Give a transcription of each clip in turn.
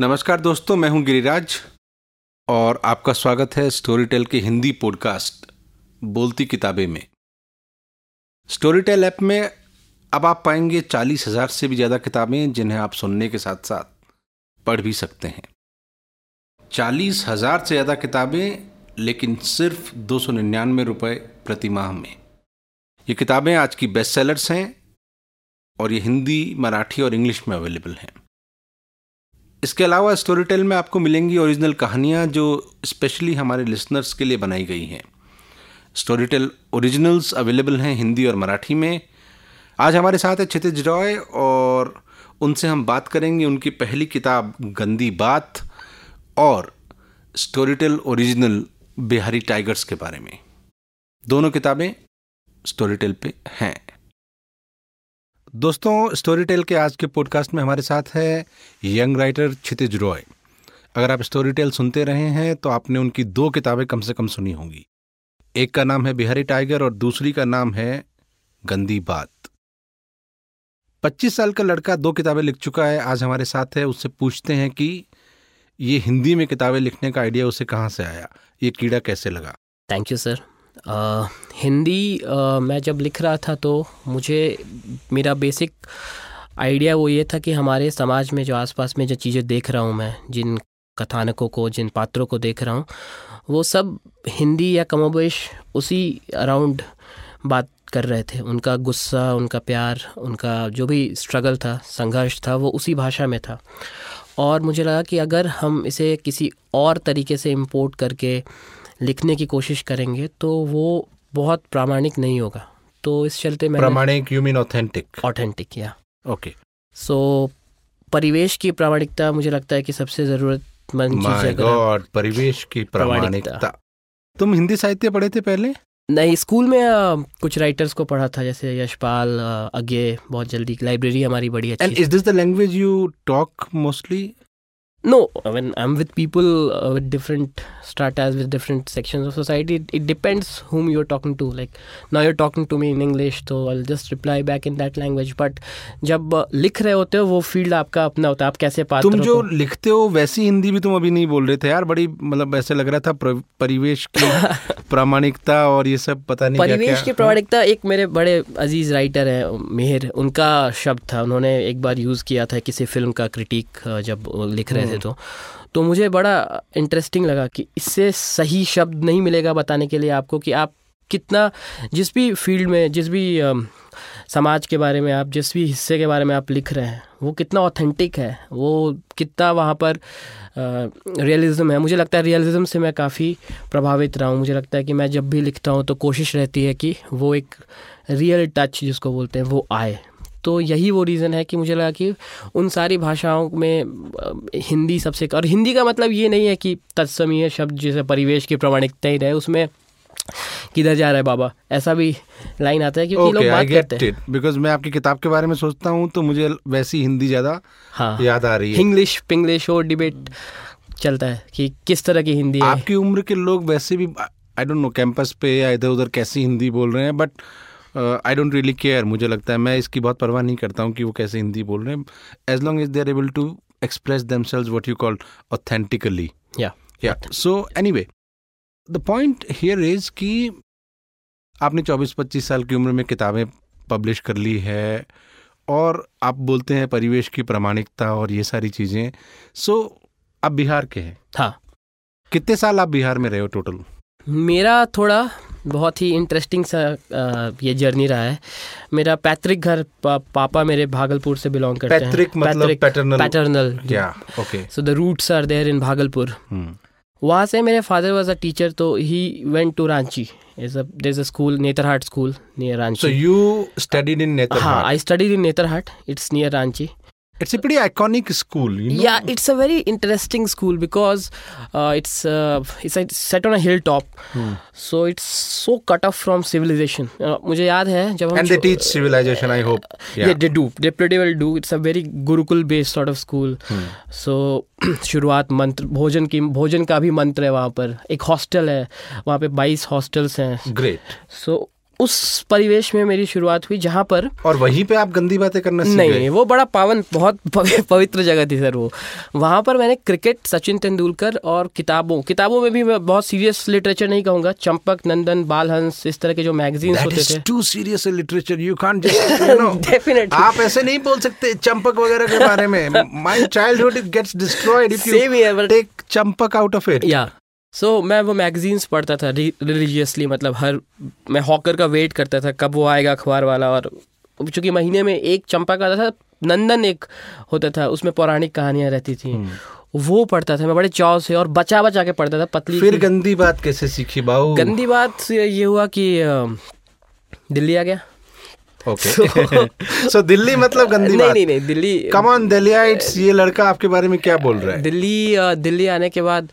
नमस्कार दोस्तों, मैं हूँ गिरिराज और आपका स्वागत है स्टोरी टेल के हिंदी पॉडकास्ट बोलती किताबें में। स्टोरी टेल ऐप में अब आप पाएँगे चालीस हज़ार से भी ज़्यादा किताबें जिन्हें आप सुनने के साथ साथ पढ़ भी सकते हैं। चालीस हज़ार से ज़्यादा किताबें, लेकिन सिर्फ़ दो सौ निन्यानवे रुपये प्रति माह में। ये किताबें आज की बेस्ट सेलर्स हैं और ये हिंदी, मराठी और इंग्लिश में अवेलेबल हैं। इसके अलावा स्टोरी टेल में आपको मिलेंगी ओरिजिनल कहानियाँ जो स्पेशली हमारे लिसनर्स के लिए बनाई गई हैं। स्टोरी टेल ओरिजिनल्स अवेलेबल हैं हिंदी और मराठी में। आज हमारे साथ है क्षितिज रॉय और उनसे हम बात करेंगे उनकी पहली किताब, गंदी बात और story tell original Bihari tigers के बारे में। दोनों किताबें स्टोरी टेल पे हैं। दोस्तों स्टोरी टेल के आज के पॉडकास्ट में हमारे साथ है यंग राइटर क्षितिज रॉय। अगर आप स्टोरी टेल सुनते रहे हैं तो आपने उनकी दो किताबें कम से कम सुनी होंगी। एक का नाम है बिहारी टाइगर और दूसरी का नाम है गंदी बात। पच्चीस साल का लड़का दो किताबें लिख चुका है, आज हमारे साथ है, उससे पूछते हैं कि ये हिंदी में किताबें लिखने का आइडिया उसे कहाँ से आया? ये कीड़ा कैसे लगा? थैंक यू सर हिंदी मैं जब लिख रहा था तो मुझे, मेरा बेसिक आइडिया वो ये था कि हमारे समाज में जो आसपास में जो चीज़ें देख रहा हूँ मैं, जिन कथानकों को, जिन पात्रों को देख रहा हूँ, वो सब हिंदी या कमोबेश उसी अराउंड बात कर रहे थे। उनका गुस्सा, उनका प्यार, उनका जो भी स्ट्रगल था, संघर्ष था, वो उसी भाषा में था। और मुझे लगा कि अगर हम इसे किसी और तरीके से इम्पोर्ट करके लिखने की कोशिश करेंगे तो वो बहुत प्रामाणिक नहीं होगा। तो इस चलते मैं प्रामाणिक you mean authentic authentic yeah okay so परिवेश की प्रामाणिकता मुझे लगता है कि सबसे ज़रूरतमंद चीज़ है गॉड परिवेश की प्रामाणिकता। तुम हिंदी साहित्य पढ़े थे पहले? नहीं स्कूल में आ, कुछ राइटर्स को पढ़ा था जैसे यशपाल अज्ञे बहुत जल्दी। लाइब्रेरी हमारी बड़ी अच्छी and is this the language you talk mostly no when i'm with people uh, with different stratas with different sections of society it, it, depends whom you're talking to like now you're talking to me in english so i'll just reply back in that language but जब uh, लिख रहे होते हो वो field आपका अपना होता है आप कैसे पात्र तुम जो लिखते हो वैसी हिंदी भी तुम अभी नहीं बोल रहे थे यार बड़ी मतलब ऐसे लग रहा था परिवेश की प्रामाणिकता और ये सब पता नहीं परिवेश? की प्रामाणिकता एक मेरे बड़े अज़ीज़ राइटर हैं मेहर उनका शब्द था उन्होंने एक बार यूज़ किया था किसी फ़िल्म का क्रिटिक जब लिख रहे थे तो तो मुझे बड़ा इंटरेस्टिंग लगा कि इससे सही शब्द नहीं मिलेगा बताने के लिए आपको कि आप कितना, जिस भी फ़ील्ड में, जिस भी समाज के बारे में आप, जिस भी हिस्से के बारे में आप लिख रहे हैं, वो कितना ऑथेंटिक है, वो कितना वहाँ पर रियलिज़म है। मुझे लगता है रियलिज़म से मैं काफ़ी प्रभावित रहा हूँ। मुझे लगता है कि मैं जब भी लिखता हूँ तो कोशिश रहती है कि वो एक रियल टच जिसको बोलते हैं, वो आए। तो यही वो रीज़न है कि मुझे लगा कि उन सारी भाषाओं में हिंदी सबसे और हिंदी का मतलब ये नहीं है कि तत्समीय शब्द जैसे परिवेश की प्रमाणिकता ही रहे उसमें किधर जा रहा है बाबा? ऐसा भी लाइन आता है क्योंकि okay, लोग बात करते हैं। बिकॉज़ मैं आपकी किताब के बारे में सोचता हूँ तो मुझे वैसी हिंदी ज़्यादा हाँ। याद आ रही है। इंग्लिश पिंग्लिश और डिबेट चलता है कि किस तरह की हिंदी आपकी उम्र के लोग वैसे भी आई डोंट नो कैंपस पे या इधर उधर कैसी हिंदी बोल रहे हैं but I don't really care मुझे लगता है मैं इसकी बहुत परवाह नहीं करता हूँ कि वो कैसे हिंदी बोल रहे हैं। As long as they are able to express themselves what you call authentically या so anyway the point here is कि आपने 24-25 साल की उम्र में किताबें पब्लिश कर ली है और आप बोलते हैं परिवेश की प्रामाणिकता और ये सारी चीज़ें। सो so, आप बिहार के हैं। हाँ। कितने साल आप बिहार में रहे हो टोटल मेरा थोड़ा बहुत ही इंटरेस्टिंग सा ये जर्नी रहा है मेरा पैतृक घर पा, पापा मेरे भागलपुर से बिलोंग करते हैं पैतृक मतलब paternal paternal okay so the roots are there in Bhagalpur वहाँ से मेरे फादर वाज अ टीचर तो he went to Ranchi there's a school Netarhat school near Ranchi. So you studied in Netarhat? हाँ, I studied in Netarhat. It's near Ranchi. It's a pretty iconic school, you know? Yeah, it's a very interesting school because uh, it's uh, it's set on a hilltop, hmm. so it's so cut off from civilization. Uh, मुझे याद है जब and they teach civilization. I hope. Yeah. yeah, they do. They pretty well do. It's a very gurukul based sort of school. Hmm. So शुरुआत मंत्र भोजन की भोजन का भी मंत्र है वहाँ पर एक हॉस्टल है वहाँ पे 22 हॉस्टल्स हैं ग्रेट सो उस परिवेश में मेरी शुरुआत हुई जहाँ पर और वहीं पे आप गंदी बातें करना सीख नहीं गए वो बड़ा पावन बहुत पवित्र जगह थी सर वो वहाँ पर मैंने क्रिकेट सचिन तेंदुलकर और किताबों किताबों में भी मैं बहुत सीरियस लिटरेचर नहीं कहूँगा चंपक नंदन बालहंस इस तरह के जो मैगजीन होते थे just, you know. Definitely. आप ऐसे नहीं बोल सकते चंपक वगैरह के बारे में. Same here, but- take Champak out of it. या सो so, मैं वो मैगजीन्स पढ़ता था रिलीजियसली मतलब हर मैं हॉकर का वेट करता था कब वो आएगा अखबार वाला और चूँकि महीने में एक चंपक आता था नंदन एक होता था उसमें पौराणिक कहानियाँ रहती थी। वो पढ़ता था मैं बड़े चाव से और बचा बचा के पढ़ता था पतली फिर गंदी बात कैसे सीखी बाऊ? गंदी बात ये हुआ कि दिल्ली आ गया। ओके सो दिल्ली मतलब गंदी नहीं नहीं नहीं दिल्ली कम ऑन दिल्लीइट्स ये लड़का आपके बारे में क्या बोल रहा है? दिल्ली दिल्ली आने के बाद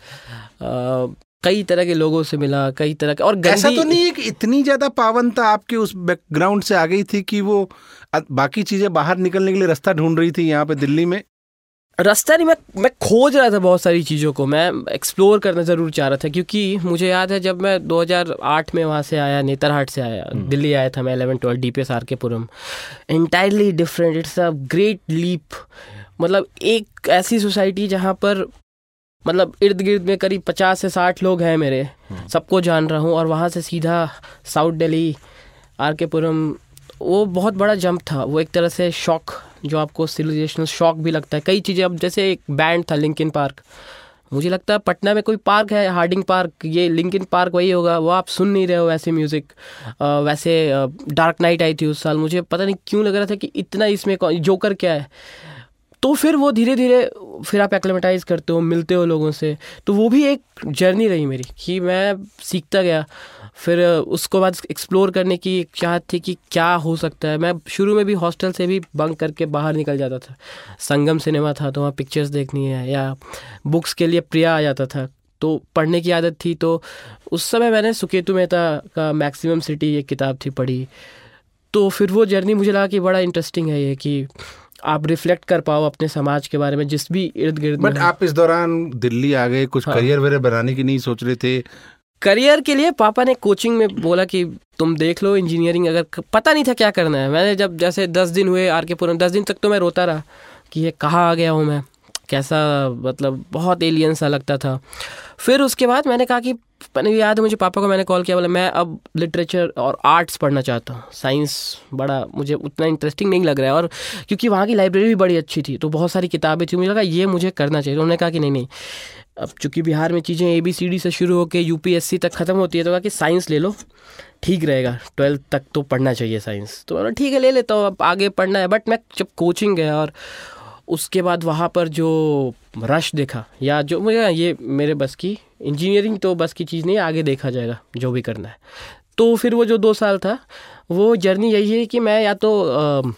कई तरह के लोगों से मिला कई तरह के और गंदी ऐसा तो नहीं है कि इतनी ज़्यादा पावनता आपके उस बैकग्राउंड से आ गई थी कि वो बाकी चीज़ें बाहर निकलने के लिए रास्ता ढूंढ रही थी यहाँ पे दिल्ली में? रास्ता नहीं मैं मैं खोज रहा था बहुत सारी चीज़ों को। मैं एक्सप्लोर करना ज़रूर चाह रहा था क्योंकि मुझे याद है जब मैं 2008 में वहाँ से आया नेतरहाट से आया दिल्ली आया था मैं 11 twelve D P S R K Puram entirely different it's a great leap मतलब एक ऐसी सोसाइटी जहाँ पर मतलब इर्द गिर्द में करीब पचास से साठ लोग हैं मेरे। सबको जान रहा हूँ और वहाँ से सीधा south Delhi, R K Puram, वो बहुत बड़ा जंप था। वो एक तरह से शॉक, जो आपको सिविलाइजेशनल शॉक भी लगता है। कई चीज़ें, अब जैसे एक बैंड था लिंकिन पार्क। मुझे लगता है पटना में कोई पार्क है, हार्डिंग पार्क, ये लिंकिन पार्क वही होगा। वो आप सुन नहीं रहे हो वैसे म्यूज़िक। वैसे डार्क नाइट आई थी उस साल। मुझे पता नहीं क्यों लग रहा था कि इतना इसमें जोकर क्या है? तो फिर वो धीरे धीरे फिर आप एक्लेमेटाइज करते हो, मिलते हो लोगों से। तो वो भी एक जर्नी रही मेरी कि मैं सीखता गया। फिर उसको बाद एक्सप्लोर करने की चाहत थी कि क्या हो सकता है। मैं शुरू में भी हॉस्टल से भी बंक करके बाहर निकल जाता था। संगम सिनेमा था तो वहाँ पिक्चर्स देखनी है या बुक्स के लिए प्रिया आ जाता था। तो पढ़ने की आदत थी तो उस समय मैंने सुकेतु मेहता का मैक्सिमम सिटी एक किताब थी पढ़ी। तो फिर वो जर्नी मुझे लगा कि बड़ा इंटरेस्टिंग है ये कि आप रिफ्लेक्ट कर पाओ अपने समाज के बारे में जिस भी इर्द गिर्द बट आप इस दौरान दिल्ली आ गए कुछ हाँ। करियर वगैरह बनाने की नहीं सोच रहे थे? करियर के लिए पापा ने कोचिंग में बोला कि तुम देख लो इंजीनियरिंग अगर पता नहीं था क्या करना है। मैंने जब जैसे दस दिन हुए आर के पुरम दस दिन तक तो मैं रोता रहा कि ये कहाँ आ गया हूँ मैं? कैसा मतलब बहुत एलियन सा लगता था। फिर उसके बाद मैंने कहा कि मैंने याद है मुझे पापा को मैंने कॉल किया, बोला, मैं अब लिटरेचर और आर्ट्स पढ़ना चाहता हूँ। साइंस बड़ा मुझे उतना इंटरेस्टिंग नहीं लग रहा है और क्योंकि वहाँ की लाइब्रेरी भी बड़ी अच्छी थी तो बहुत सारी किताबें थी। मुझे लगा, ये मुझे करना चाहिए। तो उन्होंने कहा कि नहीं नहीं। अब चूँकि बिहार में चीज़ें ए बी सी डी से शुरू होकर यू पी एस सी तक ख़त्म होती है तो कहा कि साइंस ले लो, ठीक रहेगा। ट्वेल्थ तक तो पढ़ना चाहिए साइंस तो बोला, ठीक है, ले लेता हूँ, अब आगे पढ़ना है। बट मैं जब कोचिंग गया और उसके बाद वहाँ पर जो रश देखा, या जो मुझे ये मेरे बस की इंजीनियरिंग तो बस की चीज़ नहीं, आगे देखा जाएगा, जो भी करना है। तो फिर वो जो दो साल था, वो जर्नी यही है कि मैं या तो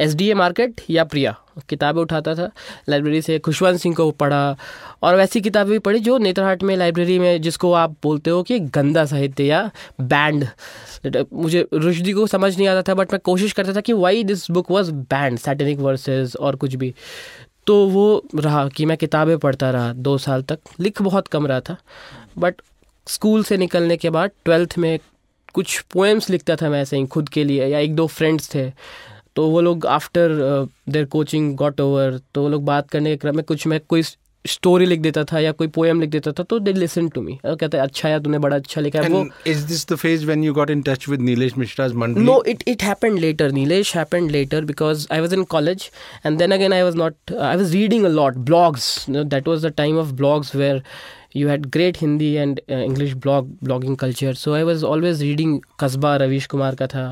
एस डी ए मार्केट या प्रिया, किताबें उठाता था, लाइब्रेरी से खुशवंत सिंह को पढ़ा, और वैसी किताबें भी पढ़ी जो नेत्रहाट में लाइब्रेरी में, जिसको आप बोलते हो कि गंदा साहित्य या बैंड। मुझे रुशदी को समझ नहीं आता था, बट मैं कोशिश करता था कि why this book was banned Satanic Verses और कुछ भी। तो वो रहा कि मैं किताबें पढ़ता रहा दो साल तक। लिख बहुत कम रहा था बट स्कूल से निकलने के बाद ट्वेल्थ में कुछ पोएम्स लिखता था मैं ऐसे ही खुद के लिए, या एक दो फ्रेंड्स थे। तो वो लोग after their coaching got over तो वो लोग बात करने के क्रम में कुछ मैं कोई स्टोरी लिख देता था या कोई पोएम लिख देता था तो दे लिसन टू मी कहते अच्छा या तुमने बड़ा अच्छा लिखा है वो is this the phase when you got in touch with Nilesh Mishra's Mandali no it it happened later Nilesh happened later because I was in college and then again I was not I was reading a lot blogs that was the time of blogs where you had great Hindi and English blog blogging culture so I was always reading Kasba Ravish Kumar का था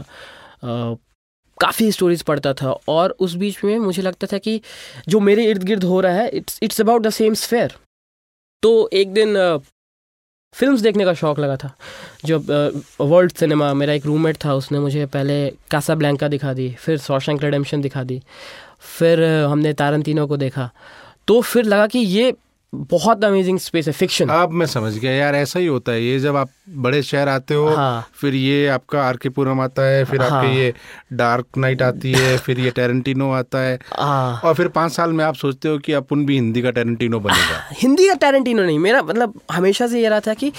काफ़ी stories पढ़ता था और उस बीच में मुझे लगता था कि जो मेरे इर्द गिर्द हो रहा है it's it's about the same sphere तो एक दिन फिल्म्स देखने का शौक लगा था। जब वर्ल्ड सिनेमा मेरा एक रूममेट था, उसने मुझे पहले कासा ब्लैंका दिखा दी, फिर सॉशैंक रिडेम्पशन दिखा दी, फिर हमने तारंतीनो को देखा। तो फिर लगा कि ये बहुत अमेजिंग स्पेस है फिक्शन अब मैं समझ गया यार ऐसा ही होता है ये जब आप बड़े शहर आते हो हाँ। फिर ये आपका आर के पुरम आता है फिर हाँ। आपके। ये डार्क नाइट आती है फिर ये टेरेंटिनो आता है हाँ और फिर पाँच साल में आप सोचते हो कि अपन भी हिंदी का टेरेंटिनो बनेगा हिंदी का टैरेंटिनो नहीं मेरा मतलब हमेशा से ये रहा था कि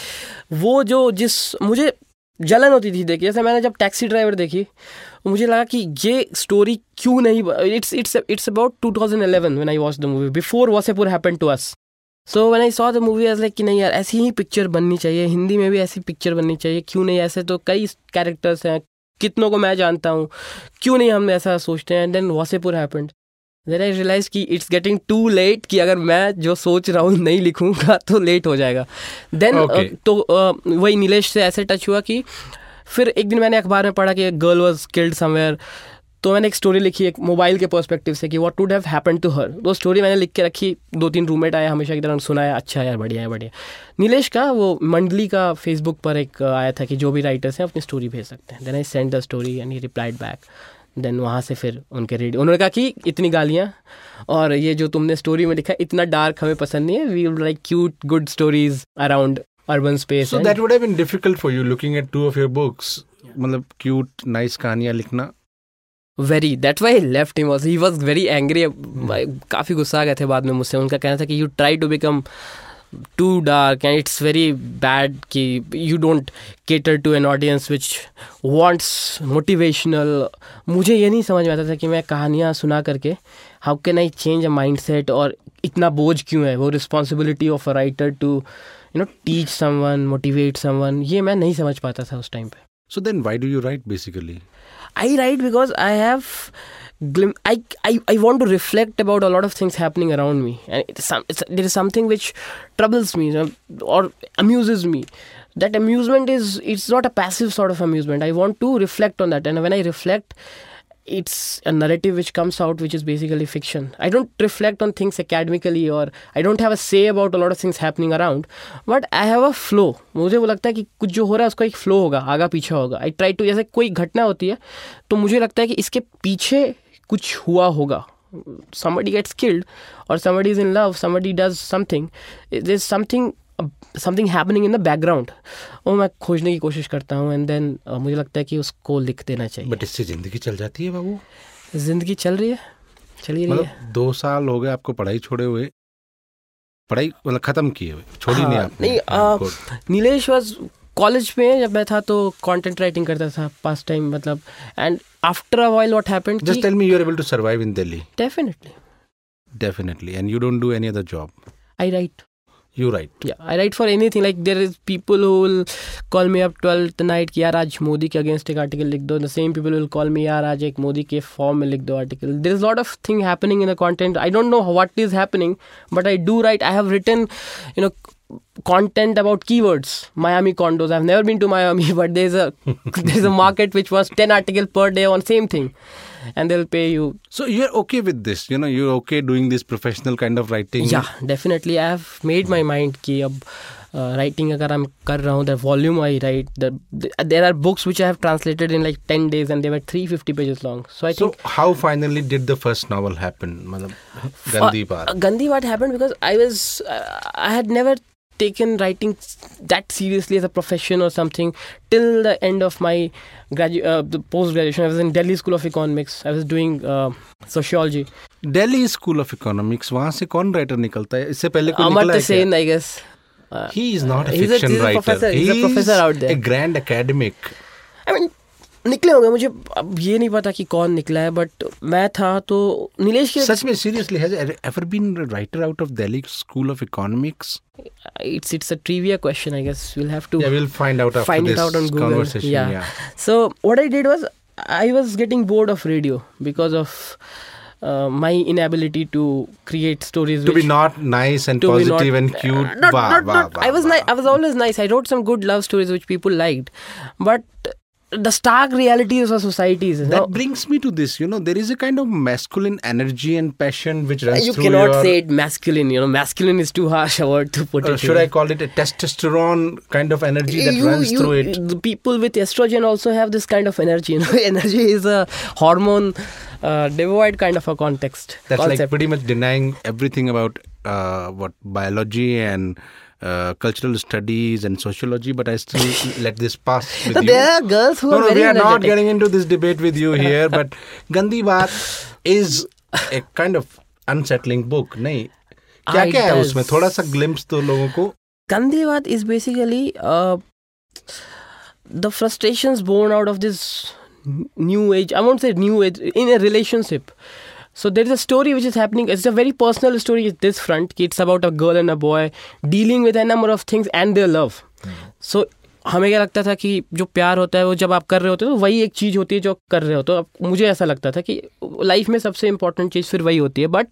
वो जो जिस मुझे जलन होती थी देखिए जैसे मैंने जब टैक्सी ड्राइवर देखी मुझे लगा कि ये स्टोरी क्यों नहीं it's it's it's about 2011 when I watch the movie before Wasseypur happen to us so when I saw the movie as like कि नहीं यार ऐसी ही पिक्चर बननी चाहिए। हिंदी में भी ऐसी पिक्चर बननी चाहिए। क्यों नहीं? ऐसे तो कई कैरेक्टर्स हैं। कितनों को मैं जानता हूँ। क्यों नहीं हम ऐसा सोचते हैं? And then Wasseypur happened then I realise कि इट्स गेटिंग टू लेट कि अगर मैं जो सोच रहा हूँ नहीं लिखूँगा तो लेट हो जाएगा। Then okay. uh, तो uh, वही नीलेश से ऐसे टच हुआ कि फिर एक दिन मैंने अखबार में पढ़ा कि गर्ल वॉज़ किल्ड समवेयर तो मैंने एक स्टोरी लिखी एक मोबाइल के पर्सपेक्टिव से कि what would have happen to her वो स्टोरी मैंने लिख के रखी दो तीन रूममेट आया हमेशा की तरह सुनाया अच्छा यार बढ़िया है बढ़िया नीलेश का वो मंडली का फेसबुक पर एक आया था कि जो भी राइटर्स हैं अपनी स्टोरी भेज सकते हैं। Then I send the story and he replied back then वहाँ से फिर उनके रेडियो उन्होंने कहा कि इतनी गालियाँ और ये जो तुमने स्टोरी में लिखा इतना डार्क हमें पसंद नहीं है। We would like cute good stories around urban space so that would have been difficult for you looking at two of your books मतलब क्यूट नाइस कहानियाँ लिखना। Very that why left him he was very angry काफ़ी गुस्सा आ गए थे बाद में मुझसे। उनका कहना था कि you try to become too dark and it's very bad कि you don't cater to an audience which wants motivational मुझे ये नहीं समझ में आता था कि मैं कहानियाँ सुना करके how can I change a mindset और इतना बोझ क्यों है? वो responsibility of a writer to you know teach someone motivate someone ये मैं नहीं समझ पाता था उस टाइम पे। So then why do you write basically I write because I have glim- I, I I want to reflect about a lot of things happening around me. And it's some it's, there is something which troubles me or amuses me. That amusement is it's not a passive sort of amusement. I want to reflect on that. And when i reflect it's a narrative which comes out which is basically fiction i don't reflect on things academically or i don't have a say about a lot of things happening around but i have a flow मुझे वो लगता है कि कुछ जो हो रहा है उसका एक फ्लो होगा आगा पीछे होगा आई ट्राई टू जैसे कोई घटना होती है तो मुझे लगता है कि इसके पीछे कुछ हुआ होगा somebody gets killed or somebody is in love somebody does something there's something something happening in the background वो मैं खोजने की कोशिश करता हूँ एंड देन मुझे लगता है कि उसको लिख देना चाहिए। बट इससे ज़िंदगी चल जाती है बाबू? ज़िंदगी चल रही है चली रही मतलब है। दो साल हो गए आपको पढ़ाई छोड़े हुए पढ़ाई मतलब ख़त्म किए हुए छोड़ी हाँ, नहीं आपने नहीं आ, नीलेश वॉज़ कॉलेज में जब मैं था तो कंटेंट राइटिंग करता था पास टाइम मतलब and after a while what happened just tell me you are able to survive in Delhi definitely definitely and you don't do any other job I write you write. Yeah i write for anything. Like there is people who will call me up 12th night Yeah, Raj modi ke against ek article likh do. The same people will call me Yeah, Raj, ek modi ke form mein likh do article. There is lot of thing happening in the content. I don't know what is happening but i do write. I have written you know content about keywords. Miami condos. I've never been to miami but there's a there's a market which was 10 article per day on same thing. And they'll pay you. So you're okay with this you know you're okay doing this professional kind of writing? Yeah definitely. I have made my mind ki ab writing अगर I'm कर रहा हूँ the volume I write there are books which I have translated in like ten days and they were three fifty pages long so I think how finally did the first novel happen मतलब Gandi Baat Gandi Baat happen because I was I had never taken writing that seriously as a profession or something till the end of my gradu- uh, the post graduation. I was in Delhi School of Economics. I was doing uh, sociology. Delhi School of Economics. वहाँ से कौन writer निकलता है? इससे पहले कोई Amartya निकला है क्या? I guess. Uh, he is not a fiction a, he's writer. A professor, he's, he's a professor निकले होंगे मुझे अब ये नहीं पता कि कौन निकला है बट मैं था तो नीलेश के सच में seriously has ever been writer out of Delhi school of economics it's it's a trivia question i guess we'll have to yeah we'll find out after find it out on google conversation yeah. yeah so what i did was i was getting bored of radio because of uh, my inability to create stories to be not nice and positive not, and cute uh, not, bah, not, bah, bah, I was nice I was always nice I wrote some good love stories which people liked but the stark realities of societies. That no? brings me to this. You know, there is a kind of masculine energy and passion which runs you through You cannot your... say it masculine. You know, masculine is too harsh a word to put uh, it. Should I call it a testosterone kind of energy that you, runs you, through it? The people with estrogen also have this kind of energy. You know, energy is a hormone uh, devoid kind of a context. That's concept. like pretty much denying everything about uh, what biology and uh, cultural studies and sociology, but I still let this pass with so you. There are girls who no, are no, very we are energetic. not getting into this debate with you here, but Gandhi Baat is a kind of unsettling book. नहीं क्या क्या है उसमें थोड़ा सा glimpse तो लोगों को Gandhi Baat is basically uh, the frustrations born out of this new age i won't say new age in a relationship so there is a story which is happening. It's a very personal story. At this front. It's about a girl and a boy dealing with a number of things and their love. Hmm. So हमें क्या लगता था कि जो प्यार होता है वो जब आप कर रहे होते हो तो वही एक चीज़ होती है जो कर रहे हो। तो मुझे ऐसा लगता था कि लाइफ में सबसे इंपॉर्टेंट चीज़ फिर वही होती है। बट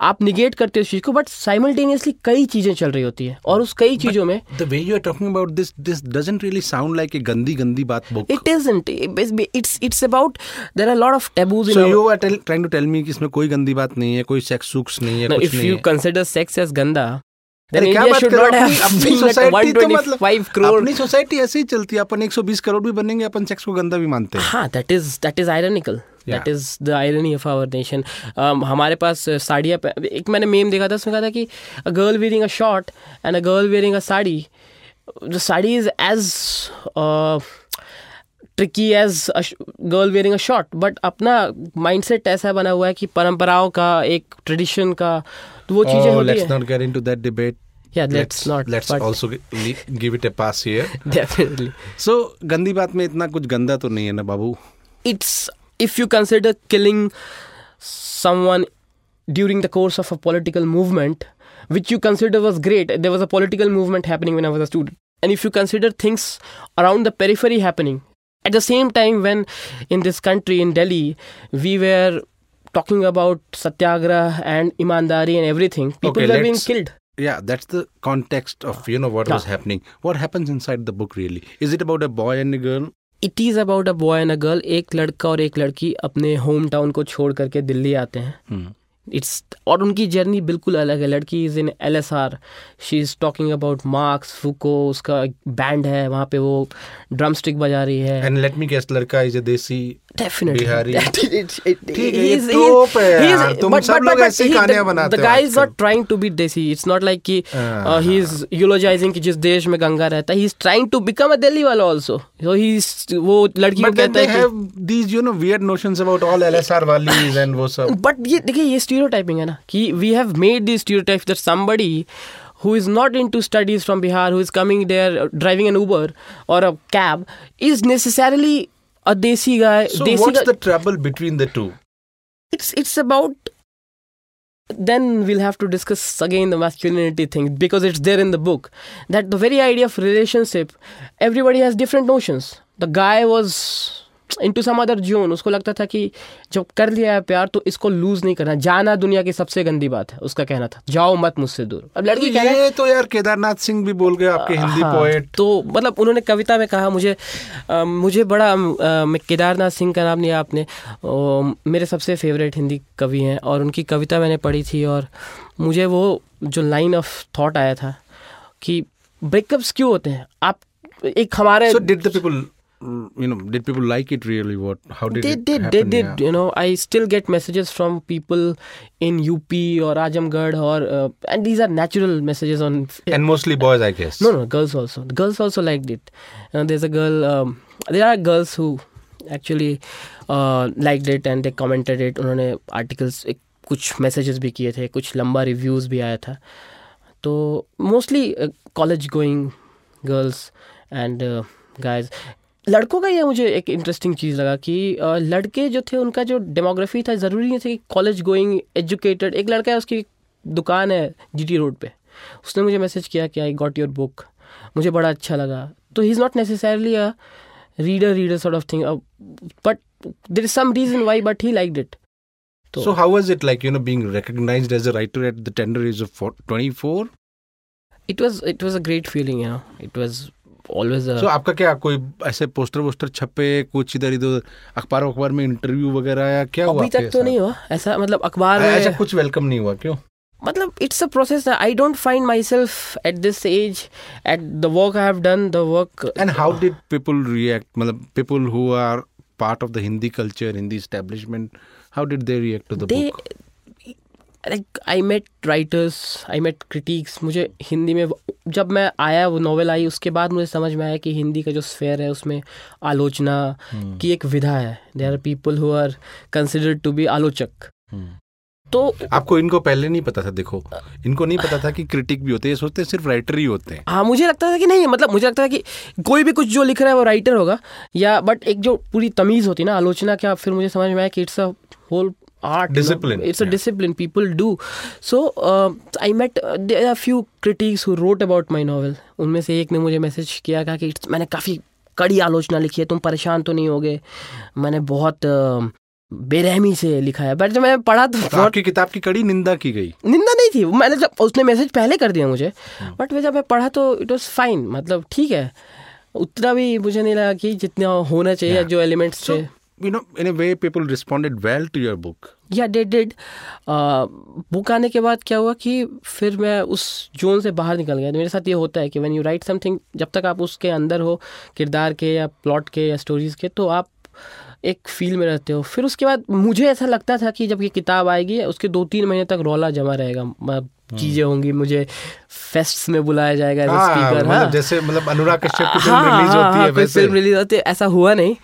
आप निगेट करते हो उस चीज़ को बट साइमल्टेनियसली कई चीज़ें चल रही होती है। और उस कई चीज़ों में the way you are talking about this this doesn't really sound like a Gandi Gandi Baat book it isn't it's it's about there are lot of taboos so you are trying to tell me कि इसमें कोई गंदी बात नहीं है कोई sex सुक्स नहीं है if you consider sex as गंदा अरे क्या बात कर रहे हो? अपनी- अपनी been like सोसाइटी तो मतलब 125 अपनी सोसाइटी ऐसे ही चलती है अपन 120 करोड़ भी बनेंगे अपन सेक्स को गंदा भी मानते हैं। हाँ that is that is ironical that is the irony of our nation हमारे पास साड़ियाँ एक मैंने मेम देखा था उसमें कहा था कि a girl wearing a short and a girl wearing a sari the sari is as tricky as girl wearing a short but अपना माइंडसेट ऐसा बना हुआ है कि परंपराओं का एक ट्रेडिशन का तो वो चीज़ें Oh, होती let's है not get into that debate. Yeah, let's not, Let's but- also gi- le- give it a pass here. Definitely So गंदी बात में इतना कुछ गंदा तो नहीं है ना बाबू it's if you consider killing someone during the course of a political movement which you consider was great there was a political movement happening when i was a student and if you consider things around the periphery happening at the same time when in this country in delhi we were talking about satyagrah and imandari and everything people Okay, were being killed Yeah, that's the context of you know what yeah. was happening. What happens inside the book really? Is it about a boy and a girl? It is about a boy and a girl एक लड़का और एक लड़की अपने hometown को छोड़ करके दिल्ली आते हैं Hmm. इट्स और उनकी जर्नी बिल्कुल अलग है। लड़की is in L S R she is talking about Marx Foucault उसका बैंड है वहाँ पे वो ड्रम स्टिक बजा रही है। And let me guess, लड़का इज़ बी देसी जिस देश में गंगा रहता है trying to become a Delhi वाला आल्सो सो ही वो लड़की को कहता है कि have these you know weird notions about all LSR वालीज and वो सब. बट ये देखिए ये stereotyping, Anna. Ki, we have made these stereotypes that somebody who is not into studies from Bihar, who is coming there uh, driving an Uber or a cab, is necessarily a desi guy. So desi what's the trouble between the two? It's it's about. Then we'll have to discuss again the masculinity thing because it's there in the book that the very idea of relationship, everybody has different notions. The guy was into some other zone. उसको लगता था कि जब कर लिया है प्यार तो इसको लूज नहीं करना। जाना दुनिया की सबसे गंदी बात है उसका कहना था। जाओ मत मुझसे दूर। अब लड़की कह रहा है ये तो यार केदारनाथ सिंह भी बोल गए आपके हिंदी हाँ, पोएट तो मतलब उन्होंने कविता में कहा मुझे अ, मुझे बड़ा मैं केदारनाथ सिंह का नाम लिया आपने। अ, मेरे सबसे फेवरेट हिंदी कवि हैं और उनकी कविता मैंने पढ़ी थी और मुझे वो जो लाइन ऑफ़ थॉट आया था कि ब्रेकअप्स क्यों होते हैं? आप एक हमारे So did the people, mm, you know, did people like it really? What? How did they it did happen? they did Yeah. you know i still get messages from people in up or ajamgarh or uh, and these are natural messages on And mostly boys, I guess. No, no, girls also. The girls also liked it. Uh, there's a girl. Um, there are girls who actually uh, liked it and they commented it. उन्होंने articles एक कुछ messages भी किए थे कुछ लंबा reviews भी आया था तो mostly college going girls and guys लड़कों का ये मुझे एक इंटरेस्टिंग चीज़ लगा कि लड़के जो थे उनका जो डेमोग्राफी था ज़रूरी नहीं था कि कॉलेज गोइंग एजुकेटेड एक लड़का है उसकी दुकान है जीटी रोड पे। उसने मुझे मैसेज किया कि आई गॉट योर बुक मुझे बड़ा अच्छा लगा। तो he is not necessarily a reader reader sort of thing but there is some reason why but he like it So how was it like, you know, being recognized as a writer at the tender age of 24? It was it was a great feeling you know it was always So आपका क्या कोई ऐसे poster वोस्टर छपे कुछ इधर इधर अखबार अखबार में इंटरव्यू वगैरह या क्या हुआ अभी तक तो नहीं हुआ ऐसा मतलब अखबार में ऐसा कुछ वेलकम नहीं हुआ क्यों मतलब it's a process I don't find myself at this age at the work I have done the work And how did people react? मतलब people who are part of the Hindi culture, Hindi establishment, how did they react to the they book? I met writers I met critics मुझे हिंदी में जब मैं आया वो novel आई उसके बाद मुझे समझ में आया कि हिंदी का जो स्फेयर है उसमें आलोचना hmm. की एक विधा है। They are people who are considered to be आलोचक। Hmm. तो आपको इनको पहले नहीं पता था देखो। इनको नहीं पता था कि क्रिटिक भी होते हैं सोचते सिर्फ़ राइटर ही होते हैं। हाँ मुझे लगता था कि नहीं मतलब मुझे लगता था कि कोई भी कुछ जो लिख रहा है वो राइटर होगा। या बट एक जो पूरी तमीज़ होती है ना आलोचना क्या फिर मुझे समझ में आया कि it's a whole art Discipline, it's a yeah. discipline people do. So uh, i met uh, there are few critics who wrote about my novel. उनमें से एक ने मुझे मैसेज किया कहा कि "It's- मैंने काफ़ी कड़ी आलोचना लिखी है तुम परेशान तो नहीं होगे। मैंने बहुत uh, बेरहमी से लिखा है। बट जब मैंने पढ़ा तो बहुत आपकी किताब की कड़ी निंदा की गई। निंदा नहीं थी। मैंने जब उसने मैसेज पहले कर दिया मुझे। बट जब मैं पढ़ा तो इट वॉज़ फाइन मतलब ठीक है। उतना भी मुझे नहीं लगा कि जितना होना चाहिए Yeah. जो एलिमेंट्स so थे। You know, in a way, people responded well to your book. या डेड डेड बुक आने के बाद क्या हुआ कि फिर मैं उस जोन से बाहर निकल गया। मेरे साथ ये होता है कि व्हेन यू राइट समथिंग जब तक आप उसके अंदर हो, किरदार के या प्लॉट के या स्टोरीज के तो आप एक फील में रहते हो। फिर उसके बाद मुझे ऐसा लगता था कि जब ये किताब आएगी, उसके दो तीन महीने तक रौला जमा रहेगा। चीज़ें होंगी मुझे फेस्ट्स में बुलाया जाएगा एज हाँ, स्पीकर मतलब जैसे मतलब अनुराग कश्यप की फ़िल्म हाँ, रिलीज़ हाँ, होती हाँ, है वैसे। फ़िल्म रिलीज़ होती है ऐसा हुआ नहीं।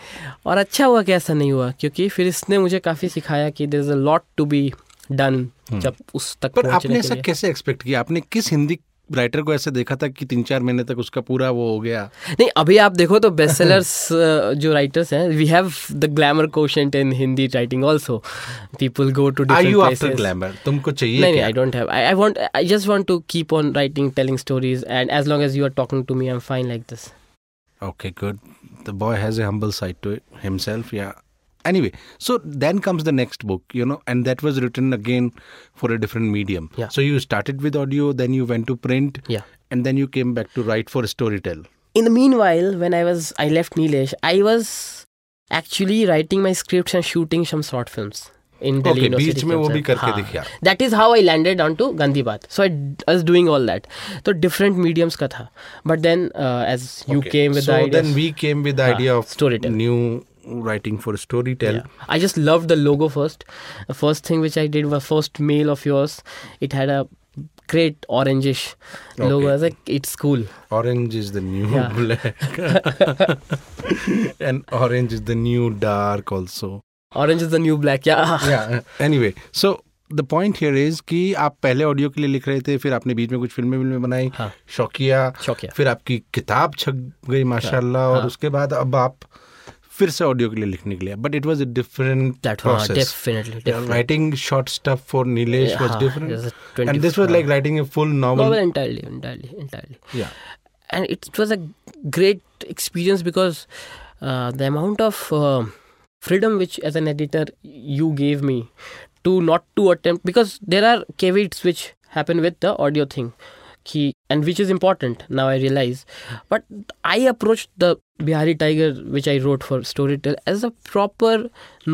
और अच्छा हुआ कि ऐसा नहीं हुआ क्योंकि फिर इसने मुझे काफ़ी सिखाया कि there is a lot to be done जब उस तक पर आपने ऐसा कैसे एक्सपेक्ट किया? आपने किस हिंदी राइटर को ऐसे देखा था कि तीन चार महीने तक उसका पूरा वो हो गया। नहीं अभी आप देखो तो बेस्ट सेलर्स जो राइटर्स हैं we have the glamour quotient in Hindi writing also people go to are you after glamour तुमको चाहिए नहीं I don't have I want I just want to keep on writing telling stories and as long as you are talking to me I am fine like this Okay, good. The boy has a humble side to it himself, yeah. Anyway, so then comes the next book, you know, and that was written again for a different medium. Yeah. So you started with audio, then you went to print, Yeah. and then you came back to write for Storytel. in the meanwhile when i was i left nilesh i was actually writing my scripts and shooting some short films in delhi Okay, University बीच में वो भी campus. करके हाँ. दिखे आप. that is how i landed onto gandhi baat so i d- was doing all that तो different mediums का था but then uh, as you Okay. came with so the idea then we came with the हाँ, idea of Storytel. new Writing for Storytel. Yeah. I just loved the logo first. The first thing which I did was first mail of yours. It had a great orangish logo. Okay. I was like, it's cool. Orange is the new Yeah. black. and orange is the new dark also. Orange is the new black. Yeah. yeah anyway so the point here is कि आप पहले audio के लिए लिख रहे थे फिर आपने बीच में कुछ फ़िल्में विल्में बनाई हाँ. शौकिया शौकिया। फिर आपकी किताब छप गई माशाल्लाह हाँ. और हाँ. उसके बाद अब आप फिर से ऑडियो के लिए लिखने के लिए but it was a different That one, process definitely. definitely. Writing short stuff for Nilesh Yeah, was हाँ, different it was a 20 and this was like writing a full Novel novel entirely, entirely, entirely. या and it was a great experience because uh, the amount of uh, freedom which as an editor you gave me to not to attempt because there are caveats which happen with the audio thing key and which is important now i realize but i approached the bihari tiger which i wrote for storytel as a proper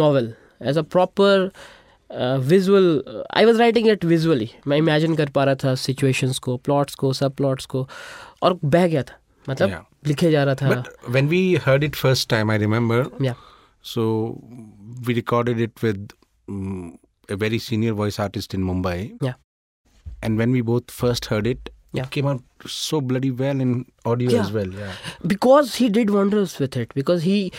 novel as a proper visual I was writing it visually मैं imagine कर पा रहा था situations को plots को सब plots को और बह गया था मतलब Yeah. लिखे जा रहा था But when we heard it first time, I remember. Yeah. So we recorded it with um, a very senior voice artist in Mumbai. Yeah. And when we both first heard it, Yeah. it came out so bloody well in audio Yeah. as well. Yeah. Because he did wonders with it because he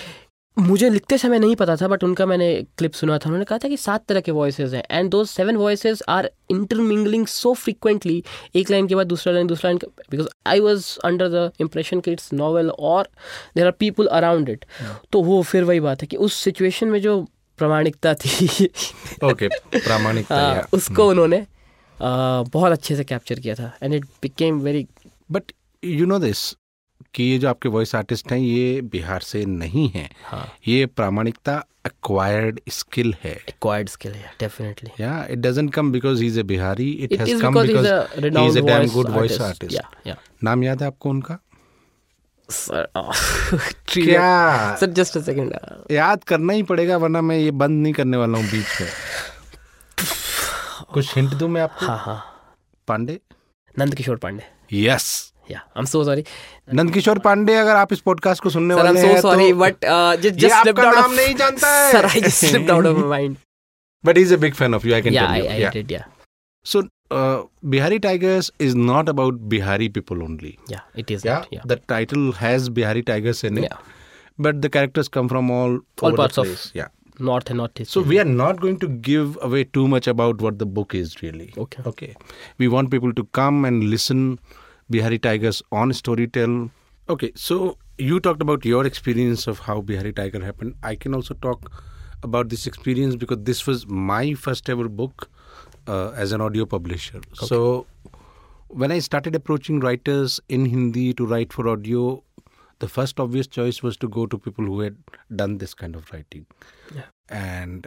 मुझे लिखते समय नहीं पता था but उनका मैंने clip सुना था उन्होंने कहा था कि सात तरह के वॉइसेस हैं एंड दो seven voices are intermingling so frequently एक लाइन के बाद दूसरा लाइन दूसरा line because I was under the impression कि इट्स नॉवल और there are people around it तो वो फिर वही बात है कि उस सिचुएशन में जो प्रामाणिकता थी Okay. प्रामाणिकता. हाँ, उसको उन्होंने आ, बहुत अच्छे से कैप्चर किया था and it became very But you know this कि ये जो आपके वॉइस आर्टिस्ट हैं ये बिहार से नहीं हैं हाँ ये प्रामाणिकता acquired skill है acquired skill yeah definitely Yeah, it doesn't come because he's a Bihari. It, it has is come because, because, he's a renowned he's a damn voice good voice artist. artist. Yeah, yeah. नाम याद है आपको उनका oh, trivia. क्या just a second. Uh, याद करना ही पड़ेगा वरना मैं ये बंद नहीं करने वाला हूँ बीच में कुछ हिंट दू मैं आप हाँ हाँ। Pandey? Nand Kishore Pandey yes yes. Pandey अगर आप इस पॉडकास्ट को सुनने वाले हैं तो बट जस्ट जस्ट स्लिपड नहीं जानता है। Out of mind but is a big fan of you I can tell you so Bihari Tigers is not about Bihari people only it is या the title has Bihari Tigers in but the characters come from all all parts of characters come from all All over parts the of- place. yeah north and northeast. So we are not going to give away too much about what the book is really. Okay. Okay. We want people to come and listen Bihari Tigers on Storytel. Okay. So you talked about your experience of how Bihari Tiger happened. I can also talk about this experience because this was my first ever book uh, as an audio publisher. Okay. So when I started approaching writers in Hindi to write for audio, the first obvious choice was to go to people who had done this kind of writing. Yeah. And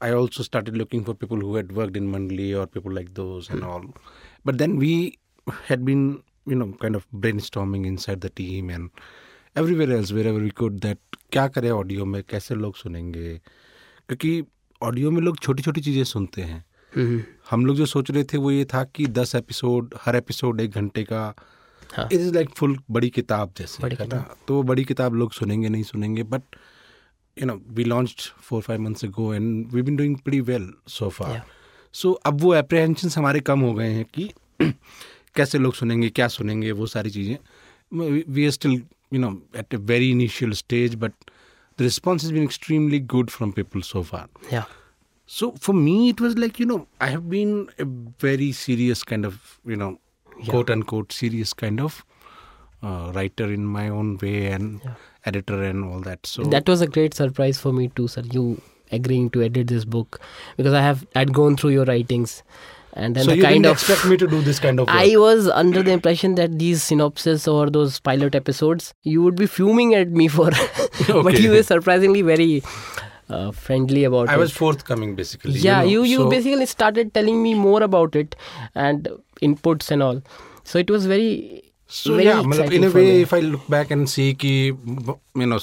I also started looking for people who had worked in Mandli or people like those and all. But then we had been, you know, kind of brainstorming inside the team and everywhere else, wherever we could, that क्या करें audio में कैसे लोग सुनेंगे क्योंकि audio में लोग छोटी छोटी चीज़ें सुनते हैं Mhm. हम लोग जो सोच रहे थे वो ये था कि दस एपिसोड हर एपिसोड एक घंटे का हाँ. इट इज़ लाइक फुल बड़ी किताब जैसे बड़ी है ना? तो वो बड़ी किताब लोग सुनेंगे नहीं सुनेंगे but you know we launch four five months ago and we been doing pretty well so far so अब वो अप्रीहेंशन हमारे कम हो गए हैं कि कैसे लोग सुनेंगे क्या सुनेंगे वो सारी चीज़ें। We are still you know at a very initial stage but the response is been extremely good from people so far Yeah. So for me, it was like you know I have been a very serious kind of you know Yeah. quote unquote serious kind of uh, writer in my own way and Yeah. editor and all that. So that was a great surprise for me too, sir. You agreeing to edit this book because I have I'd gone through your writings, and then so the you kind didn't of expect me to do this kind of work. I was under the impression that these synopses or those pilot episodes, you would be fuming at me for, but you were surprisingly very uh, friendly about I it. was forthcoming basically. yeah, know, you you so- basically started telling me more about it and inputs and all. So it was very So very yeah, मतलब exciting in a for way, me. if I look back and see कि you know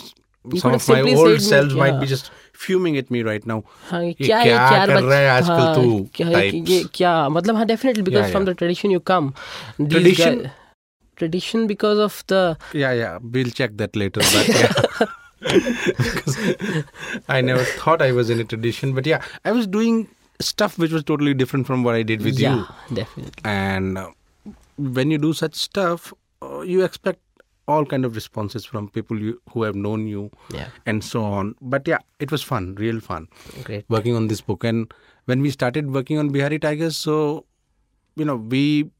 You some could of have my simply old said me, selves might yeah. be just fuming at me right now. हाँ ये क्या ये क्या चार कर बच- रहा है आजकल हाँ, तू क्या है कि ये types. क्या मतलब हाँ definitely because Yeah, from yeah. The tradition you come Tradition? Tradition because of the Yeah, yeah, we'll check that later. But yeah. because I never thought I was in a tradition, but yeah, I was doing stuff which was totally different from what I did with yeah you. definitely And uh, when you do such stuff, uh, you expect all kind of responses from people you, who have known you yeah and so on. But yeah, it was fun, real fun, great working on this book. And when we started working on Bihari Tigers, so you know we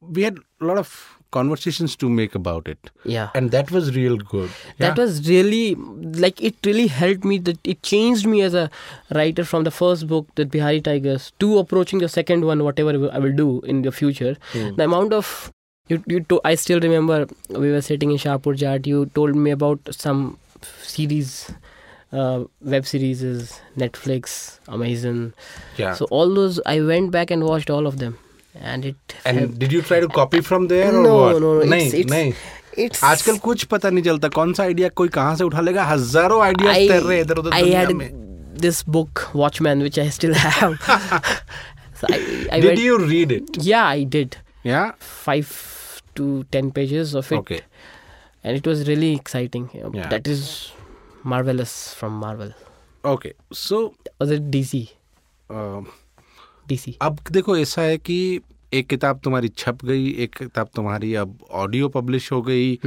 we had a lot of conversations to make about it. Yeah. And that was real good. That was really like it really helped me that it changed me as a writer from the first book the bihari tigers to approaching the second one whatever i will do in the future. Hmm. the amount of you, you to, i still remember we were sitting in shahpur jat you told me about some series uh, web series is netflix amazon. Yeah. So all those i went back and watched all of them and it and did you try to copy from there no no नहीं नहीं। आजकल कुछ पता नहीं चलता कौन सा idea कोई कहाँ से उठा लेगा। हज़ारों आइडियाज़ तैर रहे इधर उधर दुनिया में। This book Watchmen which I still have did you read it yeah I did yeah 5 to 10 pages of it okay and it was really exciting that is marvellous from Marvel okay so was it DC DC अब देखो ऐसा है कि एक किताब तुम्हारी छप गई एक किताब तुम्हारी अब ऑडियो पब्लिश हो गई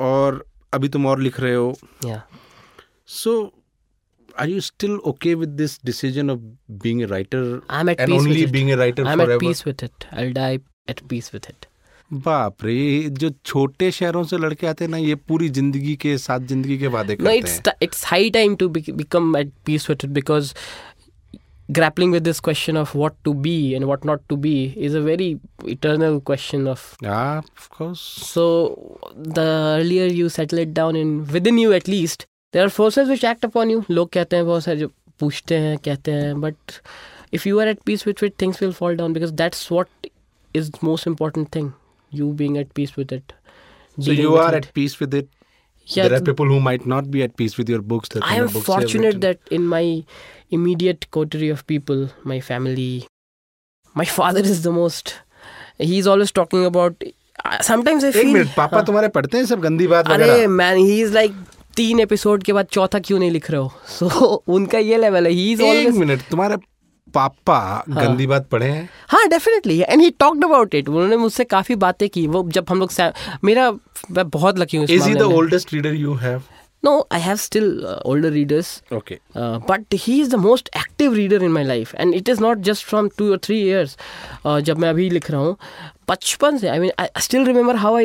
और अभी तुम और लिख रहे हो। So are you still okay with this decision of being a writer I only being a writer forever I am peace with it I will die at peace with it बाप रे जो छोटे शहरों से लड़के आते हैं ना ये पूरी ज़िंदगी के साथ ज़िंदगी के वादे करते हैं। It's high time to become at peace with it because grappling with this question of what to be and what not to be is a very eternal question of yeah of course So the earlier you settle it down in within you at least, there are forces which act upon you. लोग कहते हैं बहुत सारे जो पूछते हैं कहते हैं but if you are at peace with it, things will fall down because that's what is the most important thing. You being at peace with it. so dealing you with are it. at peace with it Yeah, there are people who might not be at peace with your books the I kind am of books you have fortunate written. that in my immediate coterie of people, my family, my father is the most. He's always talking about. uh, Sometimes I एक feel. Minute पापा हाँ. तुम्हारे पढ़ते हैं सब गंदी बात अरे man he is like तीन episode के बाद चौथा क्यों नहीं लिख रहे हो सो उनका ये लेवल है ही इज़ एक ऑलवेज मिनट तुम्हारे पापा गंदी बात पढ़े हैं हाँ definitely and he talked about it उन्होंने मुझसे काफ़ी बातें की वो जब हम लोग मेरा मैं बहुत लकी हूँ is he the. Oldest reader you have No, I have still uh, older readers. Okay. Uh, but he is the most active reader in my life and it is not just from two or three years uh, जब मैं अभी लिख रहा हूँ बचपन से I mean I still remember how I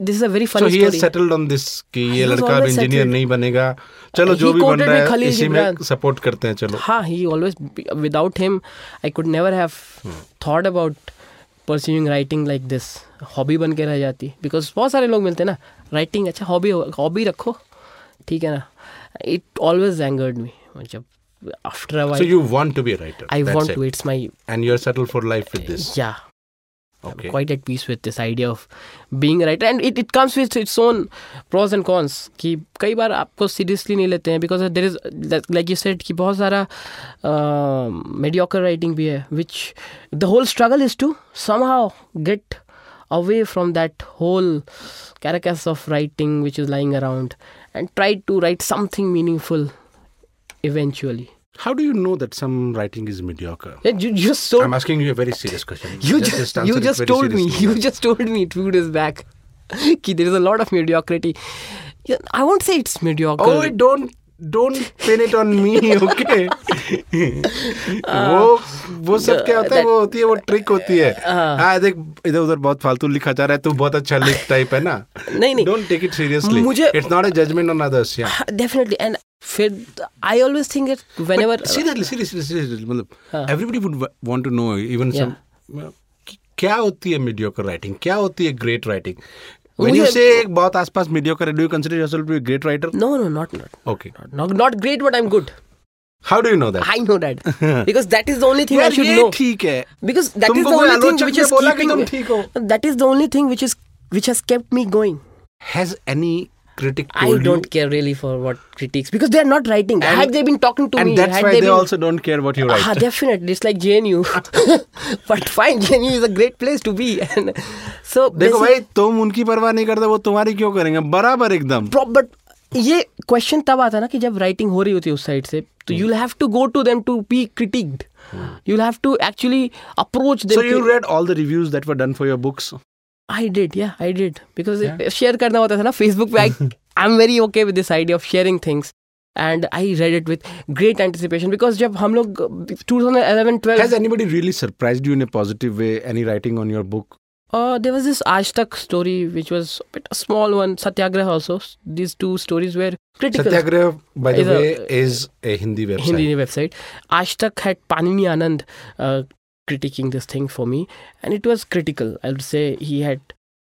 this is a very funny so he story has settled on this कि ये He was लड़का अब always इंजीनियर settled. नहीं बनेगा चलो He जो भी बन quoted रहा me है Khalil इसी में Gibran. सपोर्ट करते हैं चलो हाँ he always without him I could never have thought about pursuing writing like this hobby बन के रह जाती बिकॉज बहुत सारे लोग मिलते हैं ना राइटिंग अच्छा हॉबी हॉबी रखो ठीक है ना इट ऑलवेज एंगर्ड मी जब after so you want to be a writer I want it. to it's my and you're settled for life with this yeah okay I'm quite at peace with this idea of being a writer and it, it comes with its own pros and cons कि कई बार आपको seriously नहीं लेते हैं because there is like you said कि बहुत सारा uh, mediocre writing भी है which the whole struggle is to somehow get away from that whole carcass of writing which is lying around and try to write something meaningful eventually how do you know that some writing is mediocre yeah, you just so I'm asking you a very serious question You just, answer you just told me. seriously. You just told me two days back. कि there is a lot of mediocrity. I won't say it's mediocre. Oh, don't don't pin it on me, okay? वो वो सब क्या होता है? वो होती है वो ट्रिक होती है। हाँ देख इधर उधर बहुत फालतू लिखा जा रहा है तू बहुत अच्छा लिख टाइप है ना? नहीं नहीं। डोंट टेक इट सीरियसली मुझे- it's not a judgement on others yeah definitely and फिर I always think it whenever seriously seriously seriously मतलब. Everybody would want to know even some क्या होती है मीडियोकर राइटिंग क्या होती है ग्रेट राइटिंग यू मुझे- से एक बहुत आसपास mediocre, do you consider yourself to be a great writer? no no not not Okay. not not not great but I'm good. How do you know that? I know that because that is the only thing I should know. ठीक है Because that is the only thing which is keeping हो that is the only thing which is which has kept me going. Has any critic I don't you care really for what critics because they are not writing. And- had they been talking to and me, and that's had why they they, been, also don't care what you write Ah, definitely. It's like JNU. but fine, JNU is a great place to be. And so देखो भाई तुम उनकी परवाह नहीं करते वो तुम्हारी क्यों करेंगे बराबर एकदम but ये क्वेश्चन तब आता ना कि जब राइटिंग हो रही होती है उस साइड से तो you have to go to them to be critiqued you have to actually approach so them you read all the reviews that were done for your books I did yeah I did because Yeah. Share करना होता था ना Facebook पे I I am very okay with this idea of sharing things and I read it with great anticipation because जब हम लोग 2011 12 has anybody really surprised you in a positive way any writing on your book Uh, there was this Aaj Tak story, which was a bit a small one. Satyagrah also. These two stories were critical. satyagrah by the Is way, a- is a hindi website Hindi website. Aaj Tak had Panini Anand uh, critiquing this thing for me, and it was critical. I would say he had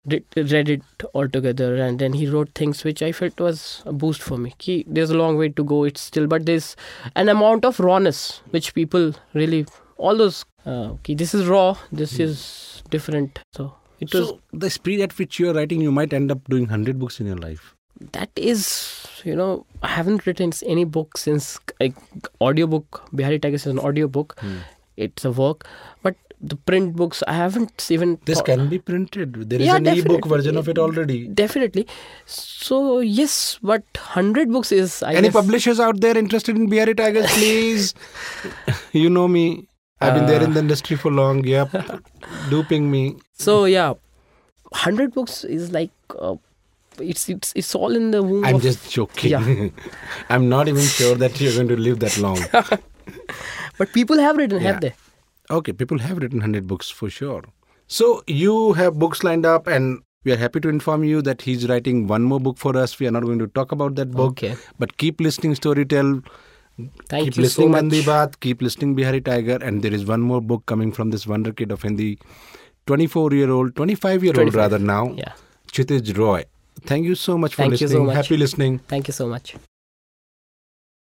read it altogether, and then he wrote things which I felt was a boost for me. Ki, there's a long way to go. It's still, but there's an amount of rawness which people really all those. Uh, ki, this is raw. This is different. So it was the speed at which you are writing you might end up doing 100 books in your life that is you know i haven't written any book since like audiobook bihari tigers is an audiobook it's a work but the print books i haven't even this thought- can be printed. There is Yeah, an ebook definitely. version of it already. Definitely. So yes but 100 books is i any guess publishers out there interested in bihari tigers please? You know me. I've been there in the industry for long. Yep. Duping me. So yeah. 100 books is like uh, it's it's it's all in the womb i'm of just joking. Yeah. i'm not even sure that you're going to live that long but people have written have they Okay, people have written 100 books for sure. So you have books lined up, and we are happy to inform you that he's writing one more book for us. We are not going to talk about that book, Okay. but keep listening Storytell. thank keep you so listening much Mandi Baat, keep listening Bihari Tiger, and there is one more book coming from this wonder kid of Hindi, 24 year old, 25 year old rather now, yeah Chitij Roy. Thank you so much for Thank you so much. Happy listening. thank you so much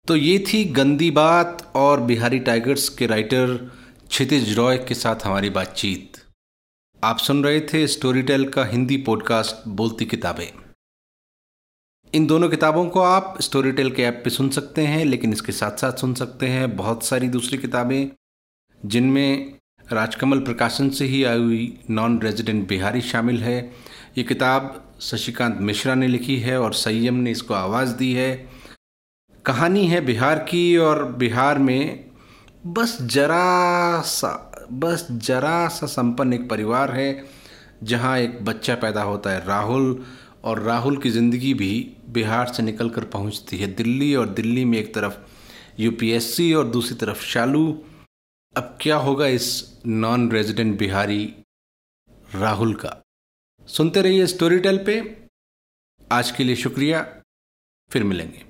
तो ये थी गंदी बात और Bihari tigers के writer Kshitij Roy के साथ हमारी बातचीत। आप सुन रहे थे स्टोरी टेल का हिंदी पॉडकास्ट बोलती किताबें। इन दोनों किताबों को आप स्टोरी टेल के ऐप पे सुन सकते हैं, लेकिन इसके साथ साथ सुन सकते हैं बहुत सारी दूसरी किताबें, जिनमें राजकमल प्रकाशन से ही आई हुई नॉन रेजिडेंट बिहारी शामिल है। ये किताब शशिकांत मिश्रा ने लिखी है और संयम ने इसको आवाज़ दी है। कहानी है बिहार की और बिहार में बस जरा सा, बस जरा सा संपन्न एक परिवार है, जहाँ एक बच्चा पैदा होता है राहुल और राहुल की ज़िंदगी भी बिहार से निकल कर पहुँचती है दिल्ली और दिल्ली में एक तरफ़ यूपीएससी और दूसरी तरफ़ शालू। अब क्या होगा इस नॉन रेजिडेंट बिहारी राहुल का? सुनते रहिए स्टोरी टेल पे। आज के लिए शुक्रिया, फिर मिलेंगे।